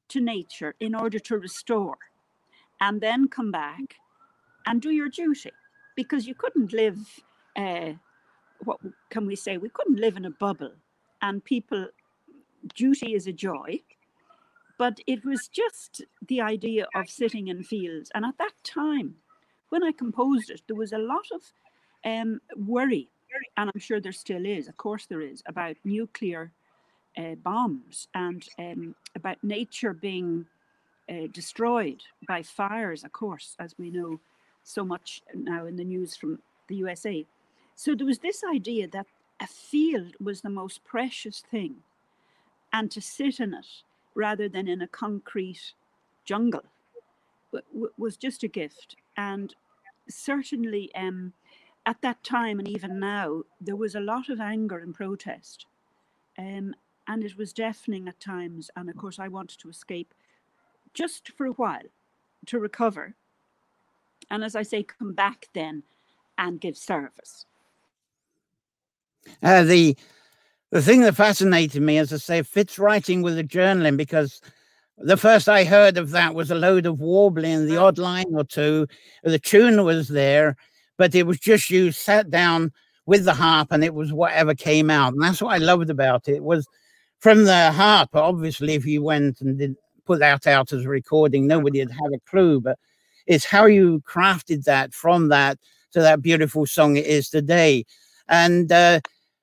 to nature in order to restore and then come back and do your duty. Because you couldn't live uh, what can we say? We couldn't live in a bubble and people duty is a joy but it was just the idea of sitting in fields. And at that time when i composed it there was a lot of um, worry. And i'm sure there still is of course there is about nuclear uh, bombs and um, about nature being uh, destroyed by fires, of course, as we know so much now in the news from the USA. So there was this idea that a field was the most precious thing. And to sit in it rather than in a concrete jungle was just a gift. And certainly um, at that time and even now, there was a lot of anger and protest. Um, and it was deafening at times. And of course, I wanted to escape just for a while to recover. And as I say, come back then and give service. Uh, the the thing that fascinated me, as I say, fits writing with the journaling because the first I heard of that was a load of warbling, the odd line or two. The tune was there, but it was just you sat down with the harp and it was whatever came out. And that's what I loved about it. it was from the harp. Obviously, if you went and did put that out as a recording, nobody would have a clue. But it's how you crafted that from that to that beautiful song it is today. And uh,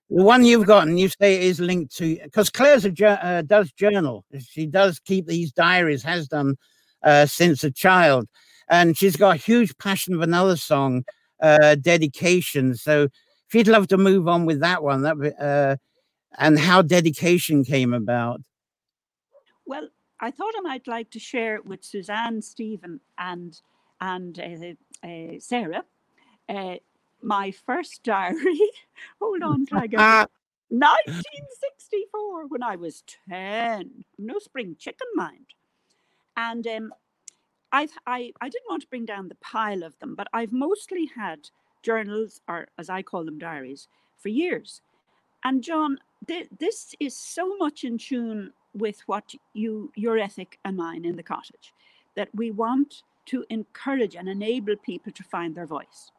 the one you've gotten, you say is linked to because Claire's a, uh, does journal. She does keep these diaries, has done uh, since a child, and she's got a huge passion of another song, uh, dedication. So if you'd love to move on with that one, that uh, and how dedication came about. Well, I thought I might like to share it with Suzanne, Stephen, and and uh, uh, Sarah uh, my first diary. Hold on till I get 1964 when I was 10. No spring chicken mind. And um, I've I, I didn't want to bring down the pile of them, but I've mostly had journals, or as I call them, diaries, for years. And John, th- this is so much in tune with what you your ethic and mine in the cottage that we want to encourage and enable people to find their voice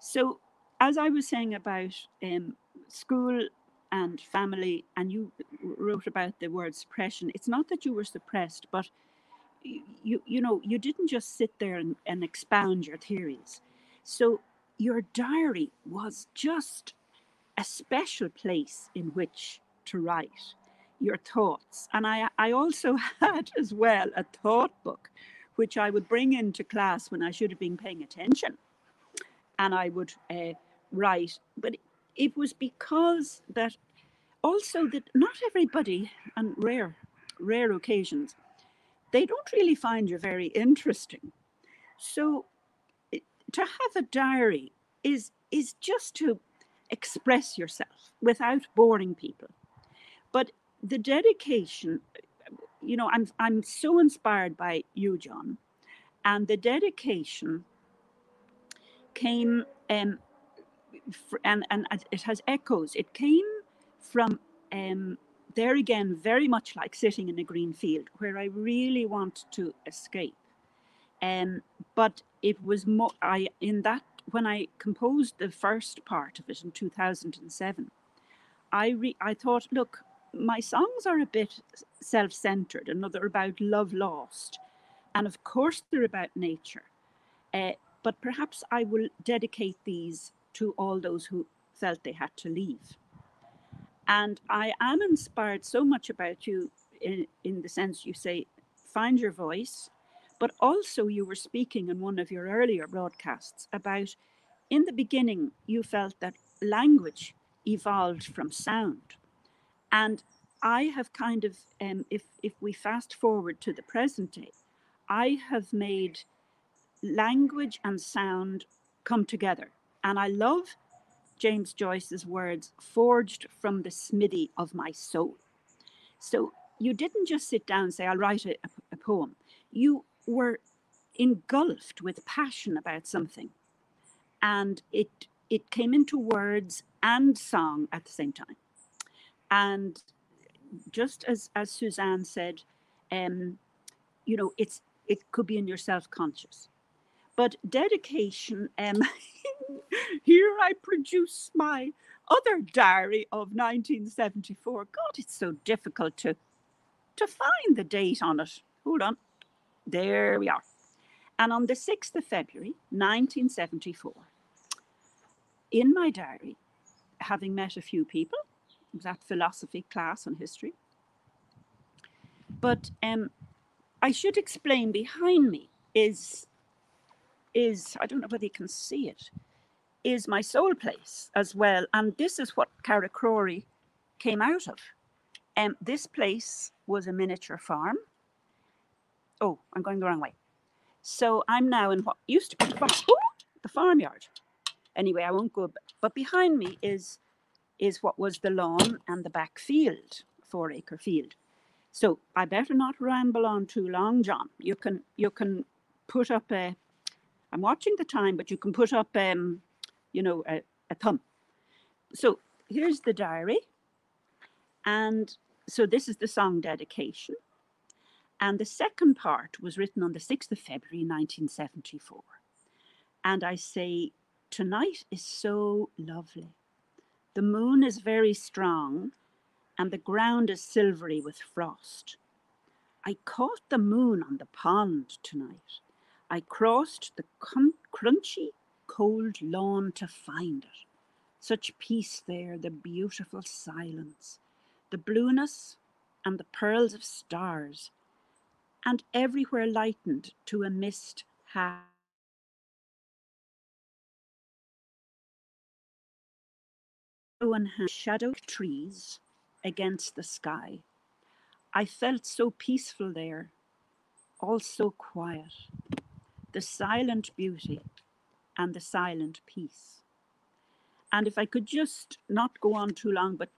so as i was saying about um, school and family and you wrote about the word suppression it's not that you were suppressed but you you know you didn't just sit there and, and expound your theories so your diary was just a special place in which to write your thoughts. And I, I also had as well a thought book, which I would bring into class when I should have been paying attention. And I would uh, write. But it was because that also that not everybody, and rare, rare occasions, they don't really find you very interesting. So to have a diary is is just to express yourself without boring people. But the dedication, you know, I'm I'm so inspired by you, John, and the dedication came um, and and it has echoes. It came from um, there again, very much like sitting in a green field, where I really want to escape. Um, but it was more I in that when I composed the first part of it in 2007, I re, I thought, look, my songs are a bit self-centered and they're about love lost, and of course they're about nature. Uh, but perhaps I will dedicate these to all those who felt they had to leave. And I am inspired so much about you in, in the sense you say, find your voice, but also, you were speaking in one of your earlier broadcasts about in the beginning, you felt that language evolved from sound. And I have kind of, um, if, if we fast forward to the present day, I have made language and sound come together. And I love James Joyce's words, forged from the smithy of my soul. So you didn't just sit down and say, I'll write a, a poem. You were engulfed with passion about something and it it came into words and song at the same time and just as as suzanne said um, you know, it's it could be in your self-conscious. But dedication, um, here I produce my other diary of 1974. God, it's so difficult to to find the date on it. Hold on. There we are. And on the 6th of February, 1974, in my diary, having met a few people, that philosophy class and history. But um, I should explain behind me is is I don't know whether you can see it, is my soul place as well. And this is what Carricrory came out of. Um, this place was a miniature farm. Oh, I'm going the wrong way. So I'm now in what used to be the farmyard. Anyway, I won't go. But behind me is is what was the lawn and the back field, four acre field. So I better not ramble on too long, John. You can you can put up a. I'm watching the time, but you can put up um, you know, a, a thumb. So here's the diary, and so this is the song dedication. And the second part was written on the 6th of February 1974. And I say, Tonight is so lovely. The moon is very strong, and the ground is silvery with frost. I caught the moon on the pond tonight. I crossed the crunchy, cold lawn to find it. Such peace there, the beautiful silence, the blueness and the pearls of stars, and everywhere lightened to a mist half. and shadowed trees against the sky. I felt so peaceful there, all so quiet. The silent beauty and the silent peace. And if I could just not go on too long, but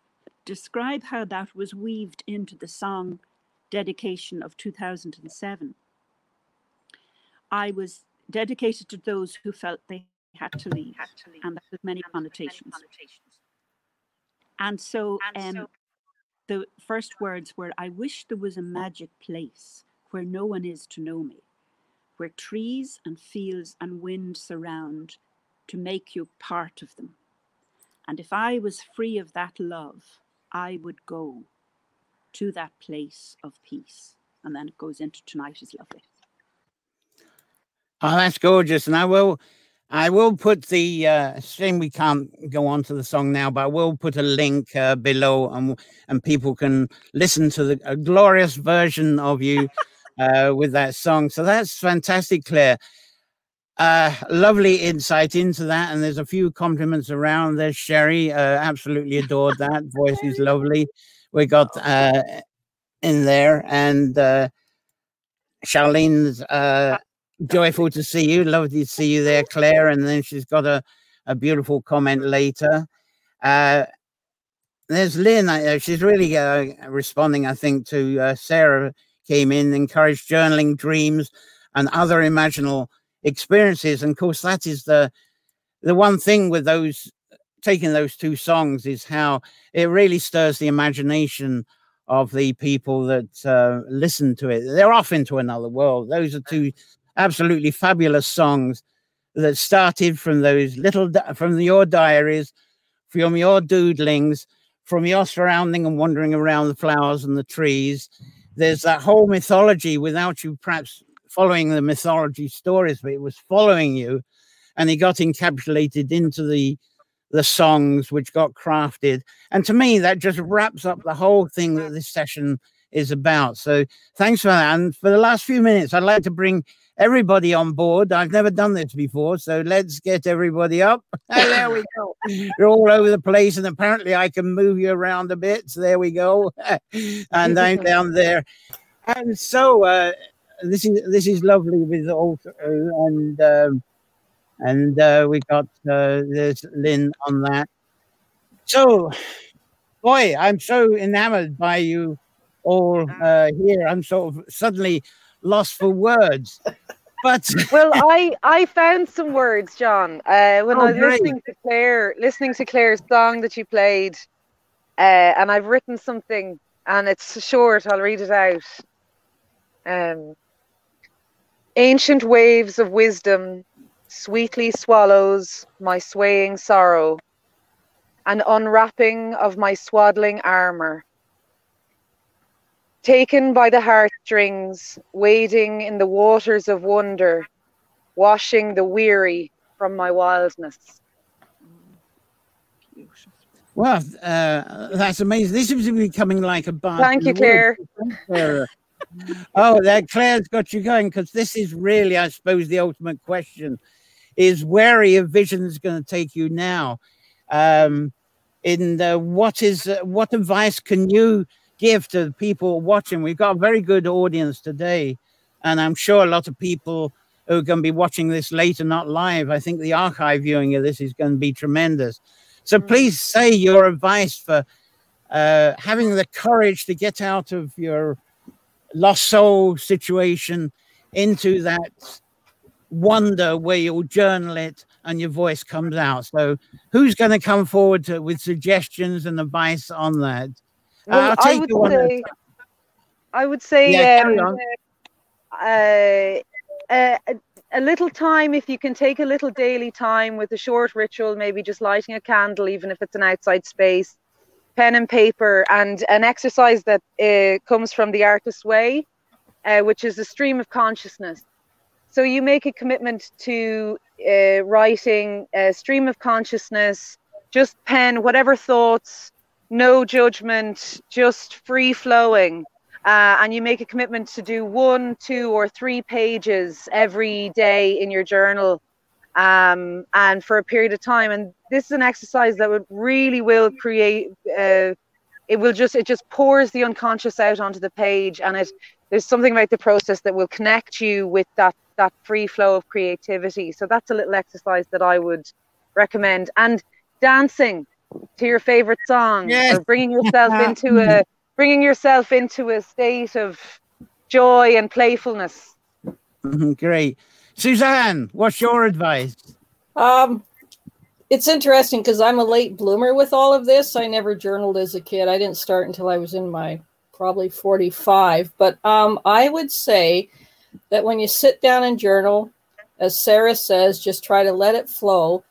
describe how that was weaved into the song dedication of 2007. I was dedicated to those who felt they had to leave, had to leave. and that with many connotations. And so, um, the first words were, I wish there was a magic place where no one is to know me, where trees and fields and wind surround to make you part of them. And if I was free of that love, I would go to that place of peace. And then it goes into tonight is lovely. Oh, that's gorgeous. And I will I will put the uh shame we can't go on to the song now, but I will put a link uh, below and and people can listen to the a glorious version of you uh with that song. So that's fantastic, Claire. Uh, lovely insight into that, and there's a few compliments around. There's Sherry, uh, absolutely adored that voice is lovely. We got uh, in there, and uh, Charlene's uh, joyful to see you. Lovely to see you there, Claire. And then she's got a, a beautiful comment later. Uh, there's Lynn. Uh, she's really uh, responding, I think, to uh, Sarah came in, encouraged journaling dreams and other imaginal experiences. And of course, that is the the one thing with those taking those two songs is how it really stirs the imagination of the people that uh, listen to it. They're off into another world. Those are two absolutely fabulous songs that started from those little from your diaries, from your doodlings, from your surrounding and wandering around the flowers and the trees. There's that whole mythology without you perhaps following the mythology stories, but it was following you, and it got encapsulated into the the songs which got crafted. And to me, that just wraps up the whole thing that this session is about. So thanks for that. And for the last few minutes, I'd like to bring everybody on board. I've never done this before, so let's get everybody up. there we go. You're all over the place, and apparently I can move you around a bit. So there we go. and I'm down there. And so uh, this is this is lovely with all and um, and uh, we got uh, there's Lynn on that. So, boy, I'm so enamored by you all uh, here. I'm sort of suddenly lost for words. But well, I I found some words, John, uh, when oh, I was great. listening to Claire, listening to Claire's song that you played, uh, and I've written something, and it's short. I'll read it out. Um, ancient waves of wisdom sweetly swallows my swaying sorrow, an unwrapping of my swaddling armor. Taken by the heartstrings, wading in the waters of wonder, washing the weary from my wildness. Well, uh, that's amazing. This is becoming like a bar. Thank you, Claire. oh, that Claire's got you going because this is really, I suppose, the ultimate question: is where are your visions going to take you now? Um, in the, what is uh, what advice can you give to the people watching? We've got a very good audience today, and I'm sure a lot of people who are going to be watching this later, not live. I think the archive viewing of this is going to be tremendous. So mm. please say your advice for uh, having the courage to get out of your lost soul situation into that wonder where you'll journal it and your voice comes out. So, who's going to come forward to, with suggestions and advice on that? Well, I would say, I would say, yeah, um, uh, uh, a little time if you can take a little daily time with a short ritual maybe just lighting a candle even if it's an outside space pen and paper and an exercise that uh, comes from the artist's way uh, which is a stream of consciousness. So you make a commitment to uh, writing a stream of consciousness just pen whatever thoughts no judgment just free flowing uh, and you make a commitment to do one, two, or three pages every day in your journal, um, and for a period of time. And this is an exercise that would really will create. Uh, it will just it just pours the unconscious out onto the page, and it there's something about the process that will connect you with that that free flow of creativity. So that's a little exercise that I would recommend. And dancing to your favorite song yes. or bringing yourself into a bringing yourself into a state of joy and playfulness. Mm-hmm, great. Suzanne, what's your advice? Um, it's interesting because I'm a late bloomer with all of this. I never journaled as a kid. I didn't start until I was in my probably 45. But um, I would say that when you sit down and journal, as Sarah says, just try to let it flow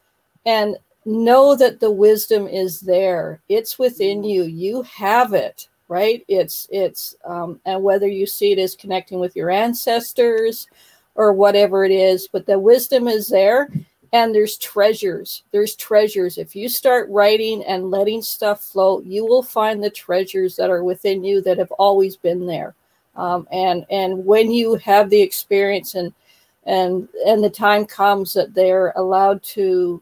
and know that the wisdom is there. It's within you. You have it right it's it's um, and whether you see it as connecting with your ancestors or whatever it is but the wisdom is there and there's treasures there's treasures if you start writing and letting stuff flow you will find the treasures that are within you that have always been there um, and and when you have the experience and and and the time comes that they're allowed to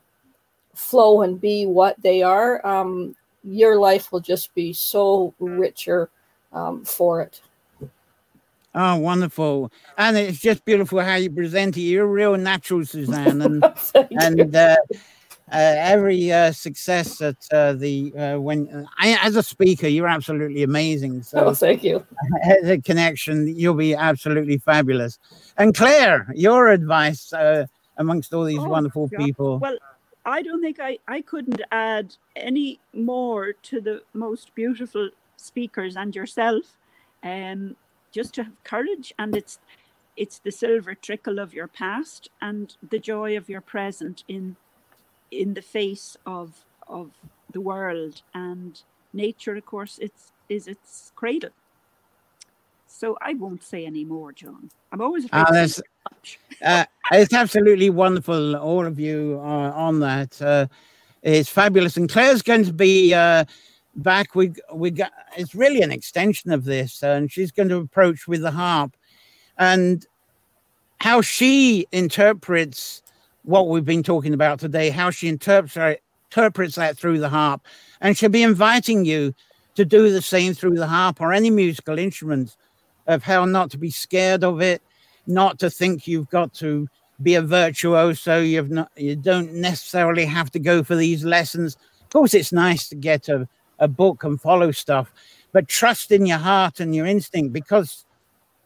flow and be what they are um, your life will just be so richer um, for it. Oh, wonderful! And it's just beautiful how you present it. You're a real natural, Suzanne, and and uh, uh, every uh, success at uh, the uh, when I, as a speaker, you're absolutely amazing. So, oh, thank you. As a connection, you'll be absolutely fabulous. And Claire, your advice uh, amongst all these oh, wonderful God. people. Well, I don't think I, I couldn't add any more to the most beautiful speakers and yourself. Um, just to have courage and it's it's the silver trickle of your past and the joy of your present in in the face of of the world and nature of course it's is its cradle so I won't say any more, John. I'm always afraid uh, that's, uh, it's absolutely wonderful, all of you are on that. Uh, it's fabulous. And Claire's going to be uh, back. We we got it's really an extension of this, and she's going to approach with the harp, and how she interprets what we've been talking about today, how she interprets interprets that through the harp, and she'll be inviting you to do the same through the harp or any musical instruments of how not to be scared of it, not to think you've got to be a virtuoso. You've not, you don't necessarily have to go for these lessons. Of course, it's nice to get a, a book and follow stuff, but trust in your heart and your instinct because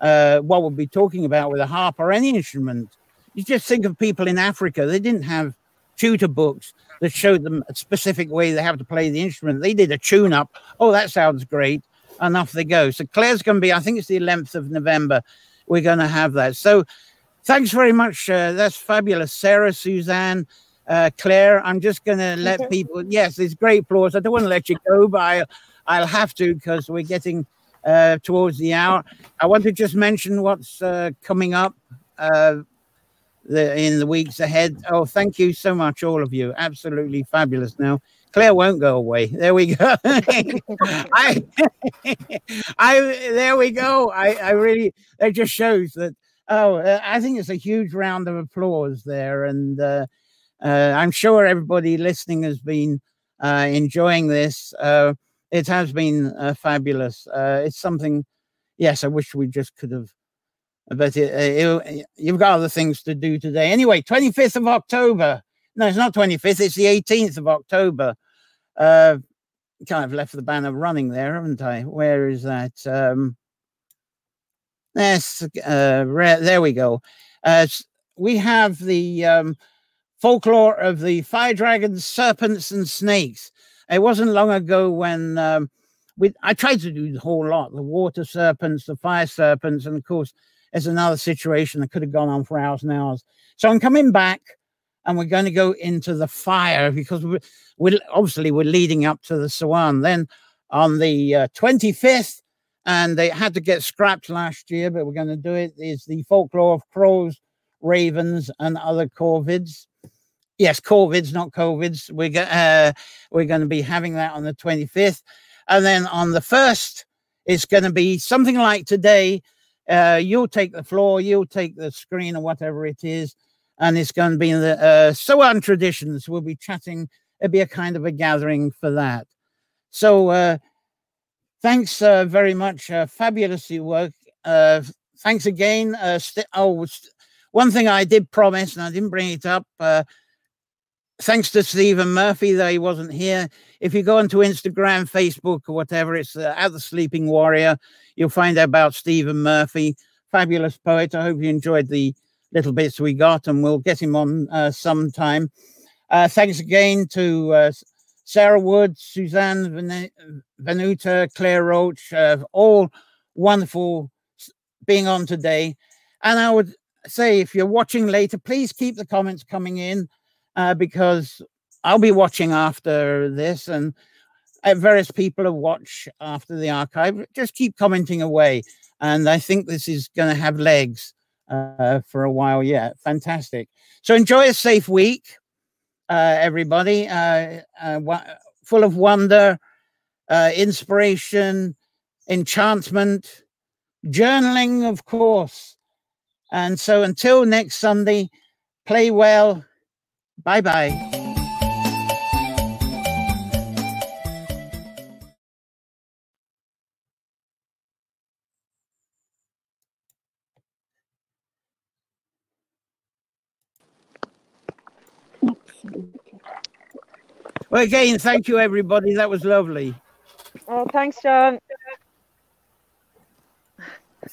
uh, what we'll be talking about with a harp or any instrument. You just think of people in Africa, they didn't have tutor books that showed them a specific way they have to play the instrument. They did a tune up. Oh, that sounds great and off they go. So Claire's going to be, I think it's the 11th of November. we're going to have that. So thanks very much. Uh, that's fabulous. Sarah, Suzanne, uh, Claire, I'm just going to let people, yes, it's great applause. I don't want to let you go, but I, I'll have to because we're getting uh, towards the hour. I want to just mention what's uh, coming up uh, the, in the weeks ahead. Oh, thank you so much, all of you. Absolutely fabulous. Now, Claire won't go away. There we go. I, I, there we go. I, I really, it just shows that. Oh, uh, I think it's a huge round of applause there, and uh, uh, I'm sure everybody listening has been uh, enjoying this. Uh, it has been uh, fabulous. it's something. Yes, I wish we just could have but it, it, you've got other things to do today. Anyway, 25th of October. No, it's not 25th, it's the 18th of October. Uh, kind of left the banner running there, haven't I? Where is that? Um, yes, uh, there we go. Uh, we have the um, folklore of the fire dragons, serpents, and snakes. It wasn't long ago when um, we I tried to do the whole lot the water serpents, the fire serpents, and of course, there's another situation that could have gone on for hours and hours. So I'm coming back and we're going to go into the fire because we're, we're obviously we're leading up to the Samhain. Then on the uh, 25th, and they had to get scrapped last year, but we're going to do it. Is the folklore of crows, ravens, and other corvids. Yes, corvids, not covids. We're go- uh, we're going to be having that on the 25th, and then on the first, it's going to be something like today. Uh, you'll take the floor, you'll take the screen, or whatever it is and it's going to be in the uh, Samhain traditions. We'll be chatting. It'll be a kind of a gathering for that. So uh, thanks uh, very much. Uh, fabulous work. Uh, thanks again. Uh, st- oh, st- one thing I did promise, and I didn't bring it up. Uh, thanks to Stephen Murphy though he wasn't here. If you go onto Instagram, Facebook, or whatever, it's uh, at the Sleeping Warrior. You'll find out about Stephen Murphy, fabulous poet. I hope you enjoyed the little bits we got, and we'll get him on uh, sometime. Uh, thanks again to uh, Sarah Wood, Suzanne Ven- Venuta, Claire Roach, uh, all wonderful being on today. And I would say, if you're watching later, please keep the comments coming in uh, because I'll be watching after this, and various people have watched after the archive. Just keep commenting away, and I think this is going to have legs uh, for a while yet. Fantastic. So enjoy a safe week, uh, everybody. Uh, uh full of wonder, uh, inspiration, enchantment, journaling, of course. And so until next Sunday, play well. Bye bye. Well, again, thank you, everybody. That was lovely. Oh, thanks, John.